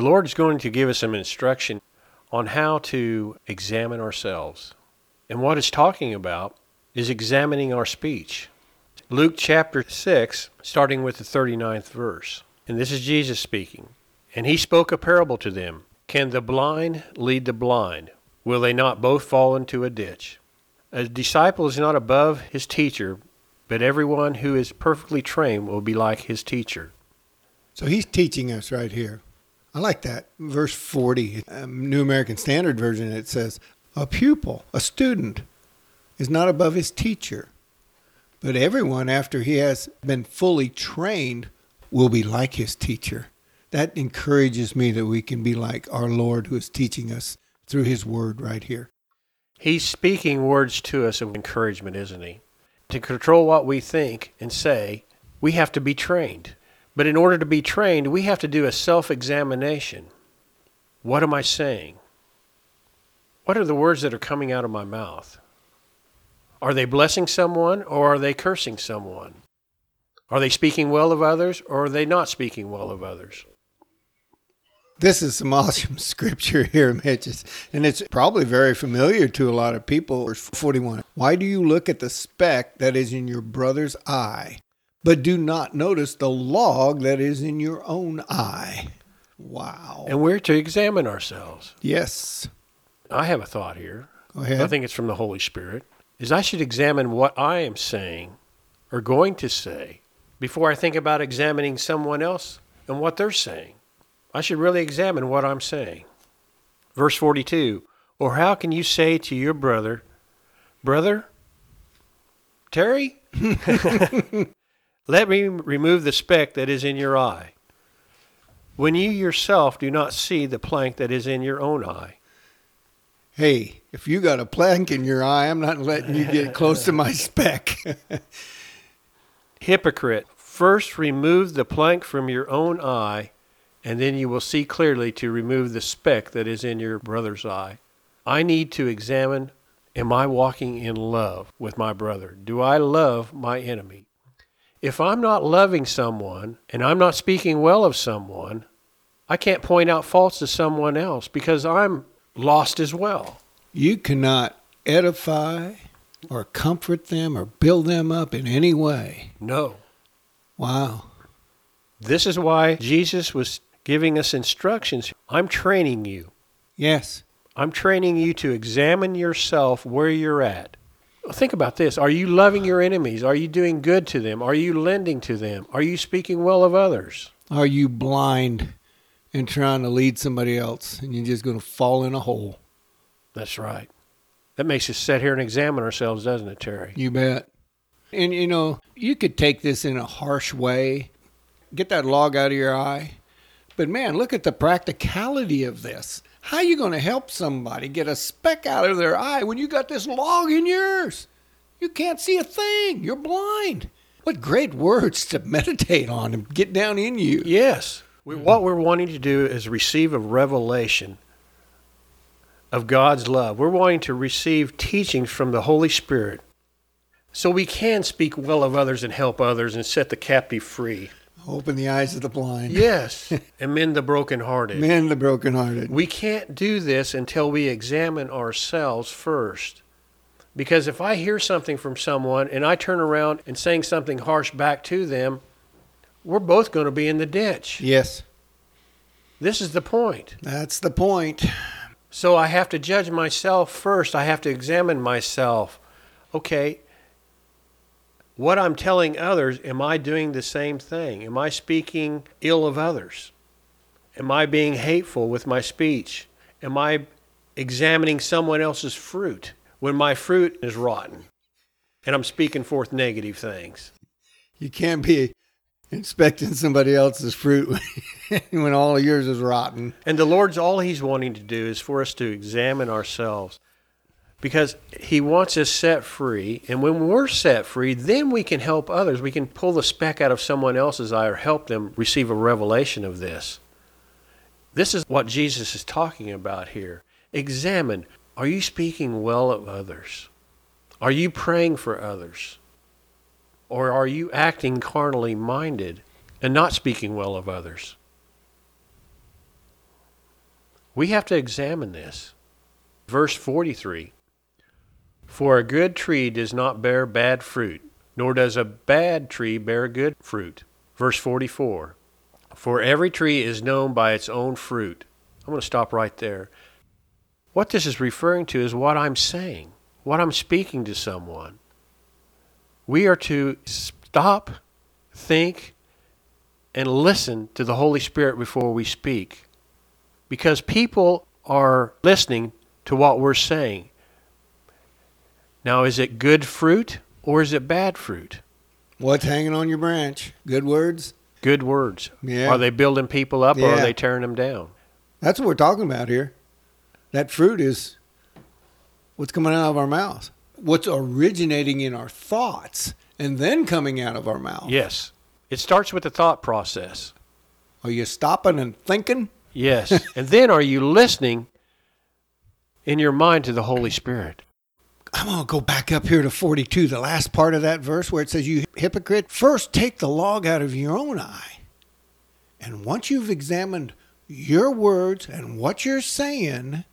The Lord is going to give us some instruction on how to examine ourselves. And what it's talking about is examining our speech. Luke chapter 6, starting with the 39th verse. And this is Jesus speaking. And he spoke a parable to them Can the blind lead the blind? Will they not both fall into a ditch? A disciple is not above his teacher, but everyone who is perfectly trained will be like his teacher. So he's teaching us right here. I like that. Verse 40, um, New American Standard Version, it says, A pupil, a student, is not above his teacher, but everyone, after he has been fully trained, will be like his teacher. That encourages me that we can be like our Lord who is teaching us through his word right here. He's speaking words to us of encouragement, isn't he? To control what we think and say, we have to be trained. But in order to be trained, we have to do a self examination. What am I saying? What are the words that are coming out of my mouth? Are they blessing someone or are they cursing someone? Are they speaking well of others or are they not speaking well of others? This is some awesome scripture here, Mitch, and it's probably very familiar to a lot of people. Verse 41 Why do you look at the speck that is in your brother's eye, but do not notice the log that is in your own eye? Wow. And we're to examine ourselves. Yes. I have a thought here. Go ahead. I think it's from the Holy Spirit. Is I should examine what I am saying or going to say before I think about examining someone else and what they're saying. I should really examine what I'm saying. Verse 42 Or how can you say to your brother, Brother, Terry, let me remove the speck that is in your eye, when you yourself do not see the plank that is in your own eye? Hey, if you got a plank in your eye, I'm not letting you get close to my speck. Hypocrite, first remove the plank from your own eye and then you will see clearly to remove the speck that is in your brother's eye. I need to examine am I walking in love with my brother? Do I love my enemy? If I'm not loving someone and I'm not speaking well of someone, I can't point out faults to someone else because I'm lost as well. You cannot edify or comfort them or build them up in any way. No. Wow. This is why Jesus was giving us instructions. I'm training you. Yes. I'm training you to examine yourself where you're at. Think about this. Are you loving your enemies? Are you doing good to them? Are you lending to them? Are you speaking well of others? Are you blind and trying to lead somebody else and you're just going to fall in a hole? That's right. That makes us sit here and examine ourselves, doesn't it, Terry? You bet. And you know, you could take this in a harsh way. Get that log out of your eye but man, look at the practicality of this. How are you going to help somebody get a speck out of their eye when you got this log in yours? You can't see a thing. You're blind. What great words to meditate on and get down in you. Yes. What we're wanting to do is receive a revelation of God's love. We're wanting to receive teachings from the Holy Spirit so we can speak well of others and help others and set the captive free. Open the eyes of the blind. Yes, and mend the brokenhearted. Mend the brokenhearted. We can't do this until we examine ourselves first. Because if I hear something from someone and I turn around and saying something harsh back to them, we're both going to be in the ditch. Yes. This is the point. That's the point. So I have to judge myself first. I have to examine myself. Okay, what I'm telling others, am I doing the same thing? Am I speaking ill of others? Am I being hateful with my speech? Am I examining someone else's fruit when my fruit is rotten and I'm speaking forth negative things? You can't be inspecting somebody else's fruit when all of yours is rotten. And the Lord's all He's wanting to do is for us to examine ourselves because he wants us set free. And when we're set free, then we can help others. We can pull the speck out of someone else's eye or help them receive a revelation of this. This is what Jesus is talking about here. Examine are you speaking well of others? Are you praying for others? Or are you acting carnally minded and not speaking well of others? We have to examine this. Verse 43 For a good tree does not bear bad fruit, nor does a bad tree bear good fruit. Verse 44 For every tree is known by its own fruit. I'm going to stop right there. What this is referring to is what I'm saying, what I'm speaking to someone. We are to stop, think, and listen to the Holy Spirit before we speak. Because people are listening to what we're saying. Now, is it good fruit or is it bad fruit? What's hanging on your branch? Good words? Good words. Yeah. Are they building people up or are they tearing them down? That's what we're talking about here. That fruit is what's coming out of our mouths, what's originating in our thoughts, and then coming out of our mouth. Yes. It starts with the thought process. Are you stopping and thinking? Yes. and then are you listening in your mind to the Holy Spirit? I'm going to go back up here to 42, the last part of that verse where it says, You hypocrite, first take the log out of your own eye. And once you've examined your words and what you're saying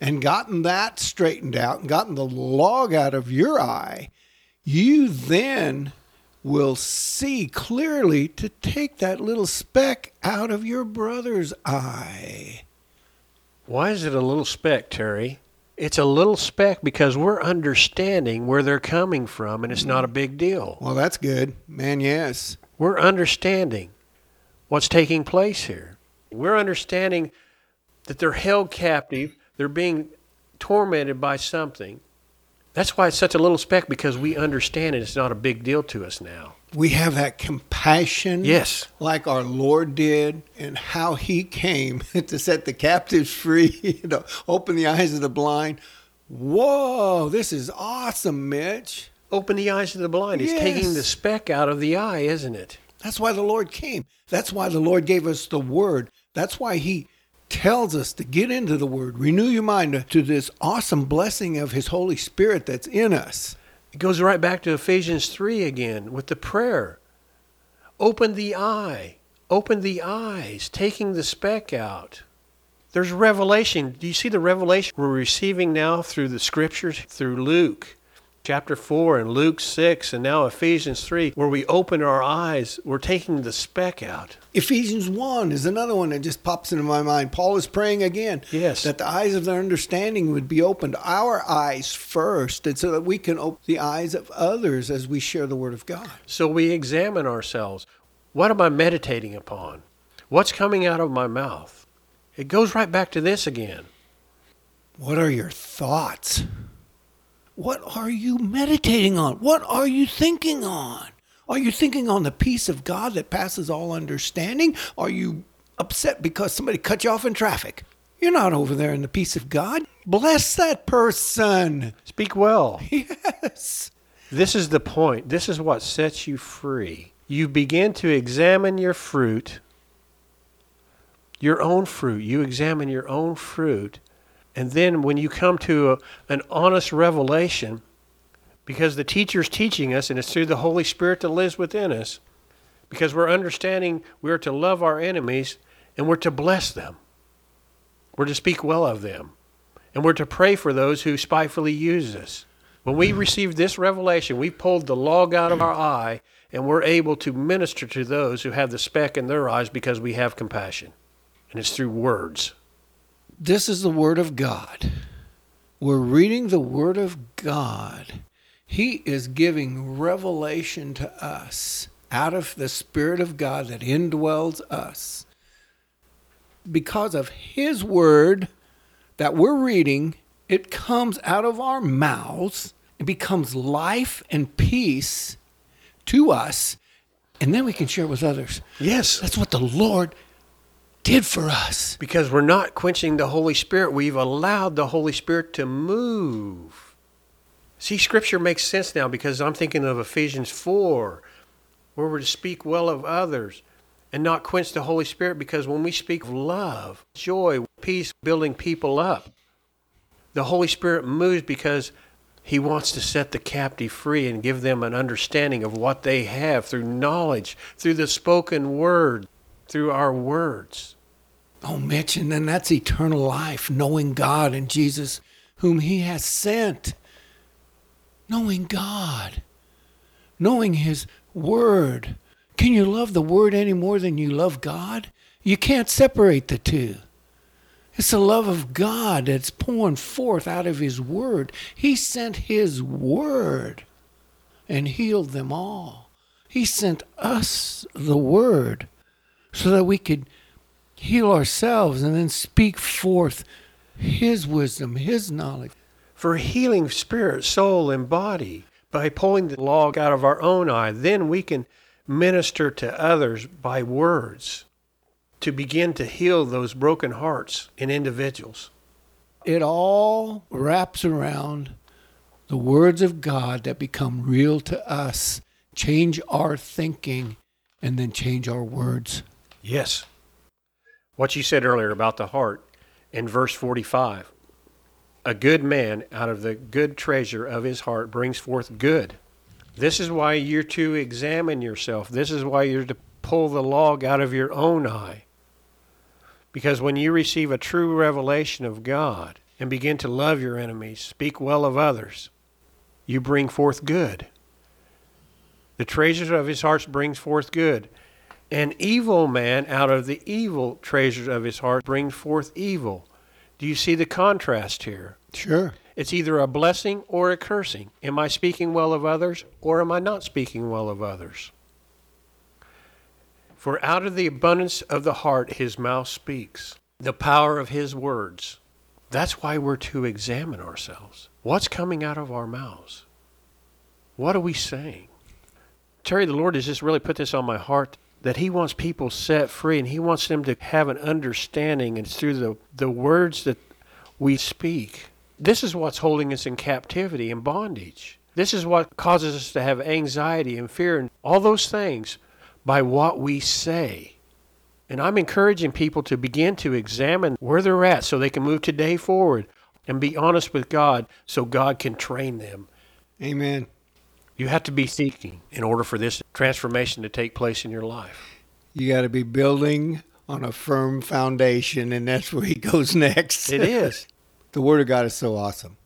and gotten that straightened out and gotten the log out of your eye, you then will see clearly to take that little speck out of your brother's eye. Why is it a little speck, Terry? It's a little speck because we're understanding where they're coming from and it's not a big deal. Well, that's good. Man, yes. We're understanding what's taking place here. We're understanding that they're held captive, they're being tormented by something. That's why it's such a little speck because we understand it. It's not a big deal to us now. We have that compassion. Yes. like our Lord did, and how He came to set the captives free, to open the eyes of the blind. Whoa, this is awesome, Mitch. Open the eyes of the blind. It's taking the speck out of the eye, isn't it? That's why the Lord came. That's why the Lord gave us the Word. That's why He tells us to get into the Word, renew your mind to this awesome blessing of His Holy Spirit that's in us. It goes right back to Ephesians 3 again with the prayer. Open the eye. Open the eyes, taking the speck out. There's revelation. Do you see the revelation we're receiving now through the scriptures, through Luke chapter 4 and Luke 6 and now Ephesians 3, where we open our eyes, we're taking the speck out. Ephesians 1 is another one that just pops into my mind. Paul is praying again Yes. that the eyes of their understanding would be opened, our eyes first, and so that we can open the eyes of others as we share the Word of God. So we examine ourselves. What am I meditating upon? What's coming out of my mouth? It goes right back to this again. What are your thoughts? What are you meditating on? What are you thinking on? Are you thinking on the peace of God that passes all understanding? Are you upset because somebody cut you off in traffic? You're not over there in the peace of God. Bless that person. Speak well. Yes. This is the point. This is what sets you free. You begin to examine your fruit, your own fruit. You examine your own fruit. And then when you come to a, an honest revelation, because the teacher's teaching us, and it's through the Holy Spirit that lives within us, because we're understanding we're to love our enemies and we're to bless them. We're to speak well of them. And we're to pray for those who spitefully use us. When we receive this revelation, we pulled the log out of our eye and we're able to minister to those who have the speck in their eyes because we have compassion. And it's through words. This is the Word of God. We're reading the Word of God. He is giving revelation to us out of the Spirit of God that indwells us. Because of His Word that we're reading, it comes out of our mouths. It becomes life and peace to us. And then we can share it with others. Yes. That's what the Lord did for us. Because we're not quenching the Holy Spirit. We've allowed the Holy Spirit to move. See, Scripture makes sense now because I'm thinking of Ephesians 4, where we're to speak well of others and not quench the Holy Spirit because when we speak of love, joy, peace, building people up, the Holy Spirit moves because He wants to set the captive free and give them an understanding of what they have through knowledge, through the spoken word, through our words. Oh, Mitch, and then that's eternal life, knowing God and Jesus, whom He has sent. Knowing God, knowing His Word. Can you love the Word any more than you love God? You can't separate the two. It's the love of God that's pouring forth out of His Word. He sent His Word and healed them all. He sent us the Word so that we could heal ourselves and then speak forth His wisdom, His knowledge. For healing spirit, soul, and body, by pulling the log out of our own eye, then we can minister to others by words to begin to heal those broken hearts in individuals. It all wraps around the words of God that become real to us, change our thinking, and then change our words. Yes. What you said earlier about the heart in verse 45 a good man out of the good treasure of his heart brings forth good. This is why you're to examine yourself. This is why you're to pull the log out of your own eye. Because when you receive a true revelation of God and begin to love your enemies, speak well of others, you bring forth good. The treasures of his heart brings forth good. An evil man out of the evil treasures of his heart brings forth evil. Do you see the contrast here? Sure. It's either a blessing or a cursing. Am I speaking well of others or am I not speaking well of others? For out of the abundance of the heart his mouth speaks, the power of his words. That's why we're to examine ourselves. What's coming out of our mouths? What are we saying? Terry, the Lord has just really put this on my heart that He wants people set free and He wants them to have an understanding, and it's through the, the words that we speak. This is what's holding us in captivity and bondage. This is what causes us to have anxiety and fear and all those things by what we say. And I'm encouraging people to begin to examine where they're at so they can move today forward and be honest with God so God can train them. Amen. You have to be seeking in order for this transformation to take place in your life. You got to be building on a firm foundation, and that's where he goes next. It is. the Word of God is so awesome.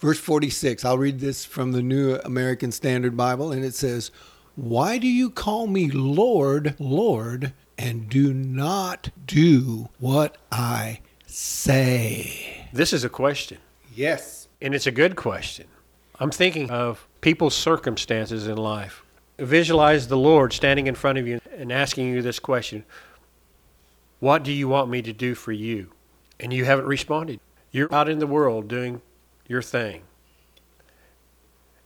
Verse 46, I'll read this from the New American Standard Bible, and it says, Why do you call me Lord, Lord, and do not do what I say? This is a question, Yes. and it's a good question. I'm thinking of people's circumstances in life. Visualize the Lord standing in front of you and asking you this question What do you want me to do for you? And you haven't responded. You're out in the world doing your thing.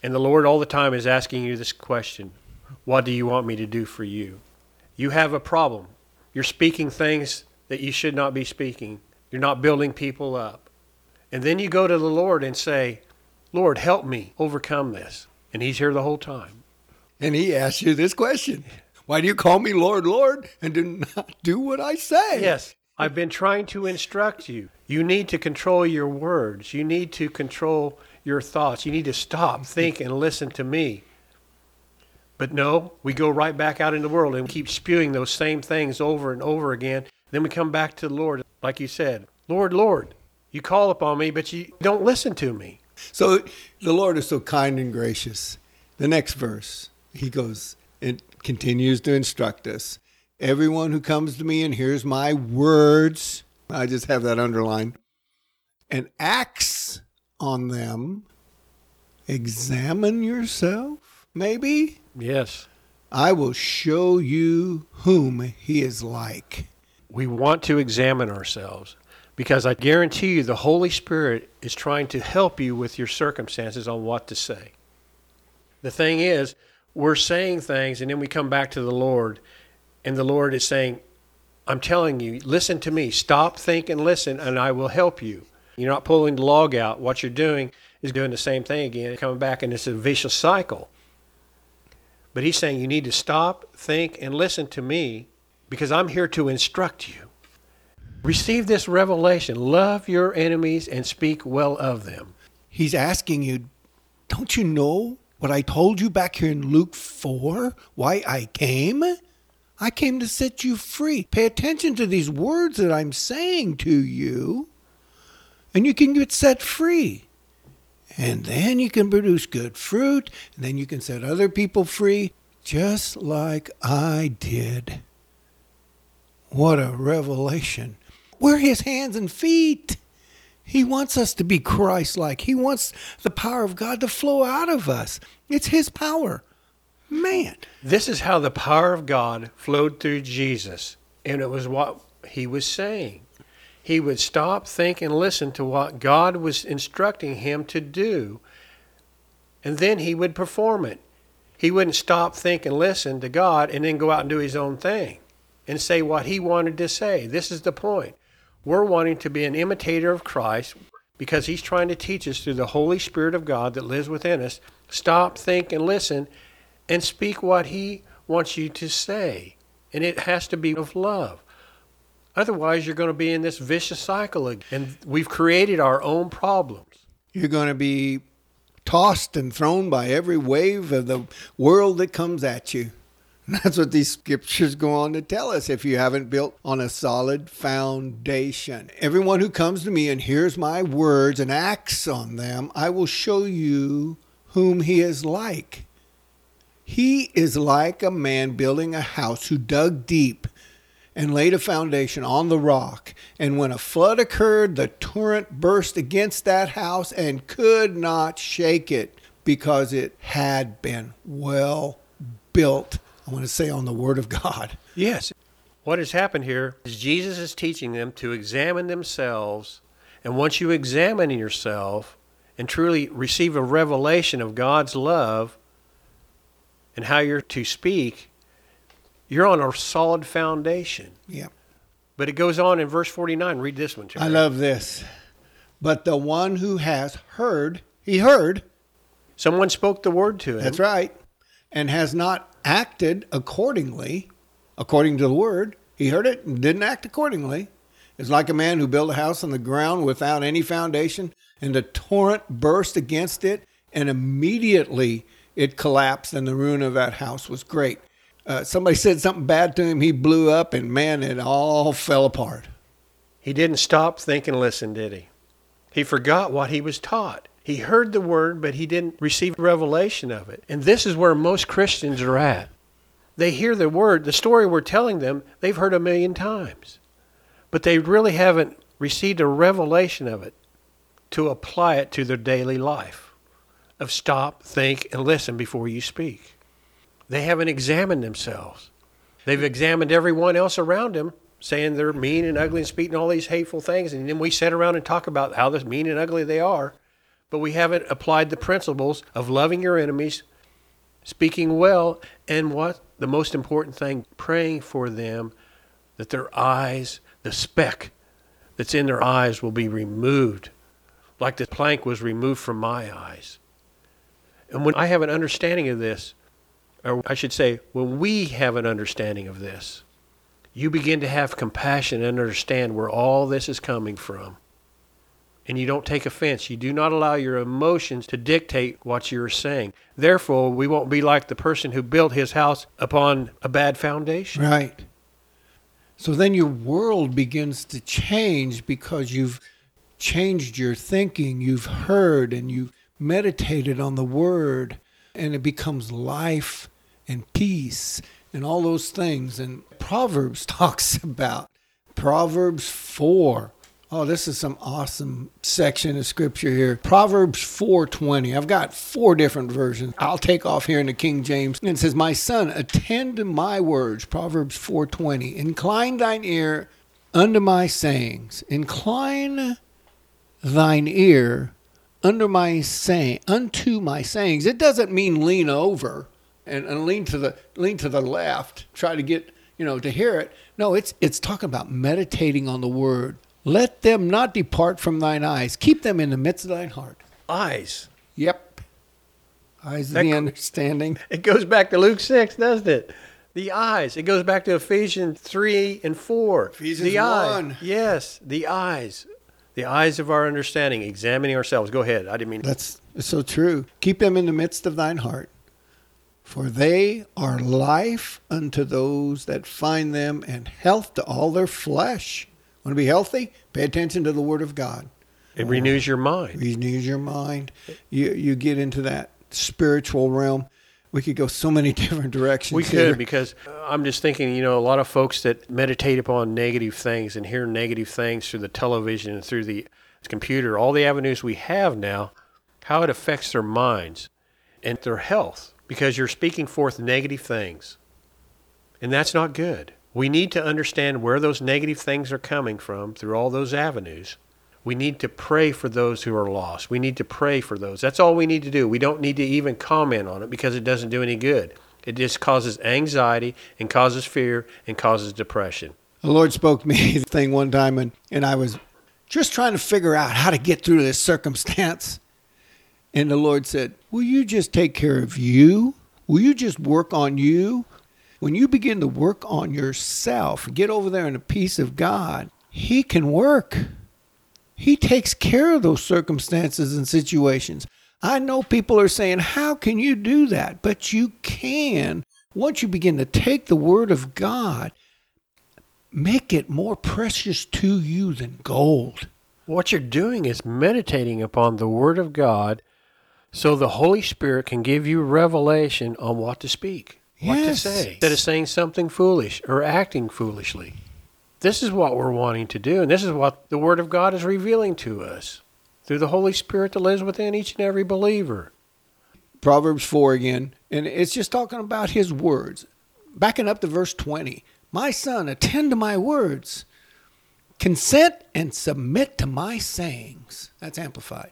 And the Lord all the time is asking you this question What do you want me to do for you? You have a problem. You're speaking things that you should not be speaking. You're not building people up. And then you go to the Lord and say, Lord, help me overcome this. And He's here the whole time. And he asks you this question Why do you call me Lord, Lord, and do not do what I say? Yes, I've been trying to instruct you. You need to control your words. You need to control your thoughts. You need to stop, think, and listen to me. But no, we go right back out in the world and keep spewing those same things over and over again. Then we come back to the Lord, like you said, Lord, Lord, you call upon me, but you don't listen to me. So the Lord is so kind and gracious. The next verse, he goes and continues to instruct us. Everyone who comes to me and hears my words, I just have that underlined, and acts on them, examine yourself, maybe. Yes. I will show you whom he is like. We want to examine ourselves because I guarantee you the Holy Spirit is trying to help you with your circumstances on what to say. The thing is, we're saying things and then we come back to the Lord, and the Lord is saying, I'm telling you, listen to me. Stop, think, and listen, and I will help you. You're not pulling the log out. What you're doing is doing the same thing again, coming back, and it's a vicious cycle. But he's saying you need to stop, think, and listen to me because I'm here to instruct you. Receive this revelation. Love your enemies and speak well of them. He's asking you, don't you know what I told you back here in Luke 4? Why I came? I came to set you free. Pay attention to these words that I'm saying to you, and you can get set free. And then you can produce good fruit, and then you can set other people free, just like I did. What a revelation. We're his hands and feet. He wants us to be Christ like. He wants the power of God to flow out of us. It's his power. Man. This is how the power of God flowed through Jesus. And it was what he was saying. He would stop, think, and listen to what God was instructing him to do. And then he would perform it. He wouldn't stop, think, and listen to God and then go out and do his own thing and say what he wanted to say. This is the point. We're wanting to be an imitator of Christ because he's trying to teach us through the Holy Spirit of God that lives within us. Stop, think, and listen and speak what he wants you to say. And it has to be of love. Otherwise, you're going to be in this vicious cycle again. And we've created our own problems. You're going to be tossed and thrown by every wave of the world that comes at you. That's what these scriptures go on to tell us if you haven't built on a solid foundation. Everyone who comes to me and hears my words and acts on them, I will show you whom he is like. He is like a man building a house who dug deep and laid a foundation on the rock. And when a flood occurred, the torrent burst against that house and could not shake it because it had been well built. I want to say on the Word of God. Yes. What has happened here is Jesus is teaching them to examine themselves. And once you examine yourself and truly receive a revelation of God's love and how you're to speak, you're on a solid foundation. Yeah. But it goes on in verse 49. Read this one, Terry. I love this. But the one who has heard, he heard. Someone spoke the word to him. That's right. And has not acted accordingly, according to the word. He heard it and didn't act accordingly. It's like a man who built a house on the ground without any foundation, and the torrent burst against it, and immediately it collapsed, and the ruin of that house was great. Uh, somebody said something bad to him, he blew up, and man, it all fell apart. He didn't stop, think, and listen, did he? He forgot what he was taught. He heard the word, but he didn't receive revelation of it. And this is where most Christians are at. They hear the word, the story we're telling them, they've heard a million times. But they really haven't received a revelation of it to apply it to their daily life of stop, think, and listen before you speak. They haven't examined themselves. They've examined everyone else around them, saying they're mean and ugly and speaking all these hateful things. And then we sit around and talk about how mean and ugly they are. But we haven't applied the principles of loving your enemies, speaking well, and what? The most important thing, praying for them that their eyes, the speck that's in their eyes, will be removed, like the plank was removed from my eyes. And when I have an understanding of this, or I should say, when we have an understanding of this, you begin to have compassion and understand where all this is coming from. And you don't take offense. You do not allow your emotions to dictate what you're saying. Therefore, we won't be like the person who built his house upon a bad foundation. Right. So then your world begins to change because you've changed your thinking, you've heard, and you've meditated on the word, and it becomes life and peace and all those things. And Proverbs talks about Proverbs 4. Oh, this is some awesome section of scripture here. Proverbs 4:20. I've got four different versions. I'll take off here in the King James. And it says, "My son, attend to my words." Proverbs 4:20. Incline thine ear unto my sayings. Incline thine ear unto my unto my sayings. It doesn't mean lean over and, and lean to the lean to the left, try to get, you know, to hear it. No, it's it's talking about meditating on the word. Let them not depart from thine eyes. Keep them in the midst of thine heart. Eyes. Yep. Eyes of the understanding. It goes back to Luke 6, doesn't it? The eyes. It goes back to Ephesians 3 and 4. Ephesians the eyes. 1. Yes, the eyes. The eyes of our understanding, examining ourselves. Go ahead. I didn't mean That's so true. Keep them in the midst of thine heart. For they are life unto those that find them, and health to all their flesh. Want to be healthy? Pay attention to the Word of God. It renews your mind. Renews your mind. You you get into that spiritual realm. We could go so many different directions. We here. could because uh, I'm just thinking, you know, a lot of folks that meditate upon negative things and hear negative things through the television and through the computer, all the avenues we have now, how it affects their minds and their health because you're speaking forth negative things. And that's not good. We need to understand where those negative things are coming from through all those avenues. We need to pray for those who are lost. We need to pray for those. That's all we need to do. We don't need to even comment on it because it doesn't do any good. It just causes anxiety and causes fear and causes depression. The Lord spoke to me thing one time, and, and I was just trying to figure out how to get through this circumstance. And the Lord said, Will you just take care of you? Will you just work on you? When you begin to work on yourself, get over there in the peace of God, He can work. He takes care of those circumstances and situations. I know people are saying, How can you do that? But you can. Once you begin to take the Word of God, make it more precious to you than gold. What you're doing is meditating upon the Word of God so the Holy Spirit can give you revelation on what to speak, what Yes. to say, instead of saying something foolish or acting foolishly. This is what we're wanting to do, and this is what the Word of God is revealing to us through the Holy Spirit that lives within each and every believer. Proverbs 4 again, and it's just talking about his words. Backing up to verse 20 My son, attend to my words, consent and submit to my sayings. That's amplified.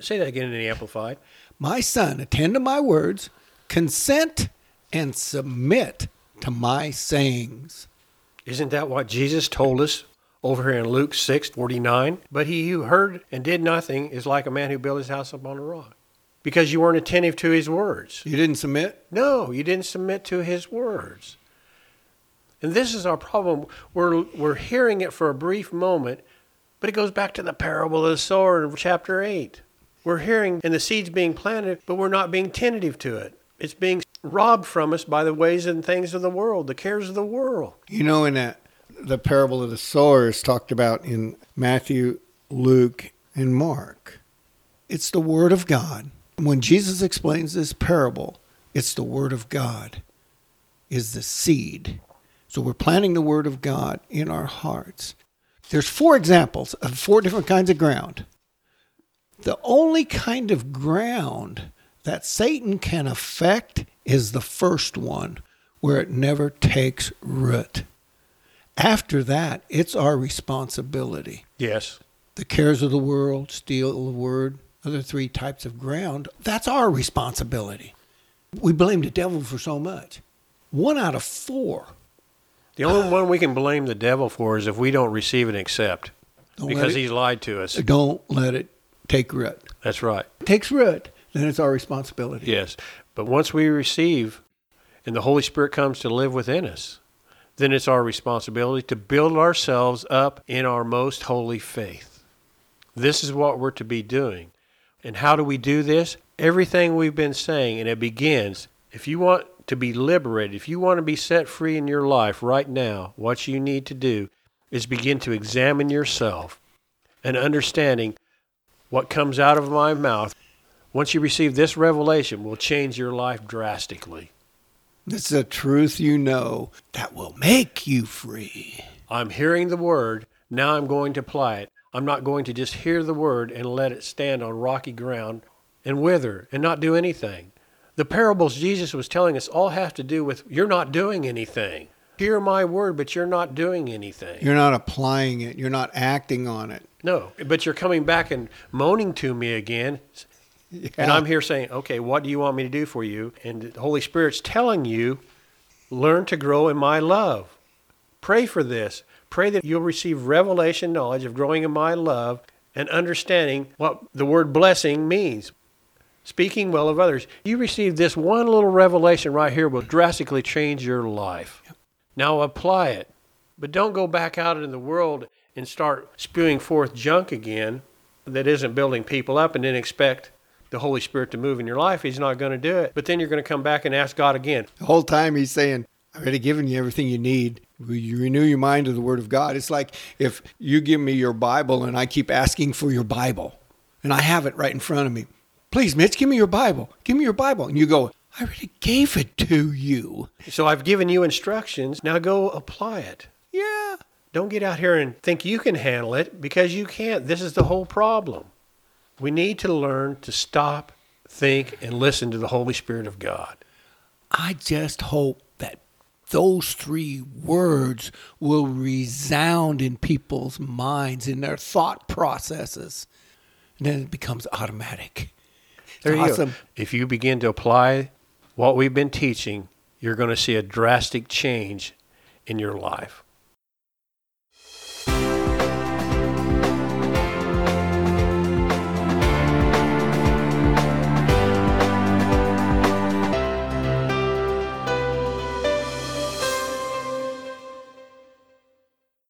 Say that again in the Amplified. My son, attend to my words, consent and submit to my sayings. Isn't that what Jesus told us over here in Luke six forty nine? But he who heard and did nothing is like a man who built his house upon a rock. Because you weren't attentive to his words. You didn't submit? No, you didn't submit to his words. And this is our problem. We're, we're hearing it for a brief moment, but it goes back to the parable of the sower in chapter 8. We're hearing and the seed's being planted, but we're not being tentative to it. It's being robbed from us by the ways and things of the world, the cares of the world. You know, in that the parable of the sower is talked about in Matthew, Luke, and Mark. It's the Word of God. When Jesus explains this parable, it's the Word of God is the seed. So we're planting the Word of God in our hearts. There's four examples of four different kinds of ground. The only kind of ground that Satan can affect is the first one, where it never takes root. After that, it's our responsibility. Yes. The cares of the world, steal the word, other three types of ground, that's our responsibility. We blame the devil for so much. One out of four. The only one we can blame the devil for is if we don't receive and accept because it- he's lied to us. Don't let it take root. That's right. It takes root, then it's our responsibility. Yes. But once we receive and the Holy Spirit comes to live within us, then it's our responsibility to build ourselves up in our most holy faith. This is what we're to be doing. And how do we do this? Everything we've been saying, and it begins if you want to be liberated, if you want to be set free in your life right now, what you need to do is begin to examine yourself and understanding what comes out of my mouth once you receive this revelation will change your life drastically. It's a truth you know that will make you free. I'm hearing the word, now I'm going to apply it. I'm not going to just hear the word and let it stand on rocky ground and wither and not do anything. The parables Jesus was telling us all have to do with you're not doing anything. Hear my word, but you're not doing anything. You're not applying it, you're not acting on it. no, but you're coming back and moaning to me again. And I'm here saying, okay, what do you want me to do for you? And the Holy Spirit's telling you, learn to grow in my love. Pray for this. Pray that you'll receive revelation knowledge of growing in my love and understanding what the word blessing means. Speaking well of others. You receive this one little revelation right here will drastically change your life. Now apply it. But don't go back out in the world and start spewing forth junk again that isn't building people up and then expect the Holy Spirit to move in your life, He's not going to do it. But then you're going to come back and ask God again. The whole time he's saying, I've already given you everything you need. Will you renew your mind to the Word of God? It's like if you give me your Bible and I keep asking for your Bible and I have it right in front of me. Please, Mitch, give me your Bible. Give me your Bible. And you go, I already gave it to you. So I've given you instructions. Now go apply it. Yeah. Don't get out here and think you can handle it because you can't. This is the whole problem. We need to learn to stop, think, and listen to the Holy Spirit of God. I just hope that those three words will resound in people's minds, in their thought processes. And then it becomes automatic. It's There you awesome. go. If you begin to apply what we've been teaching, you're going to see a drastic change in your life.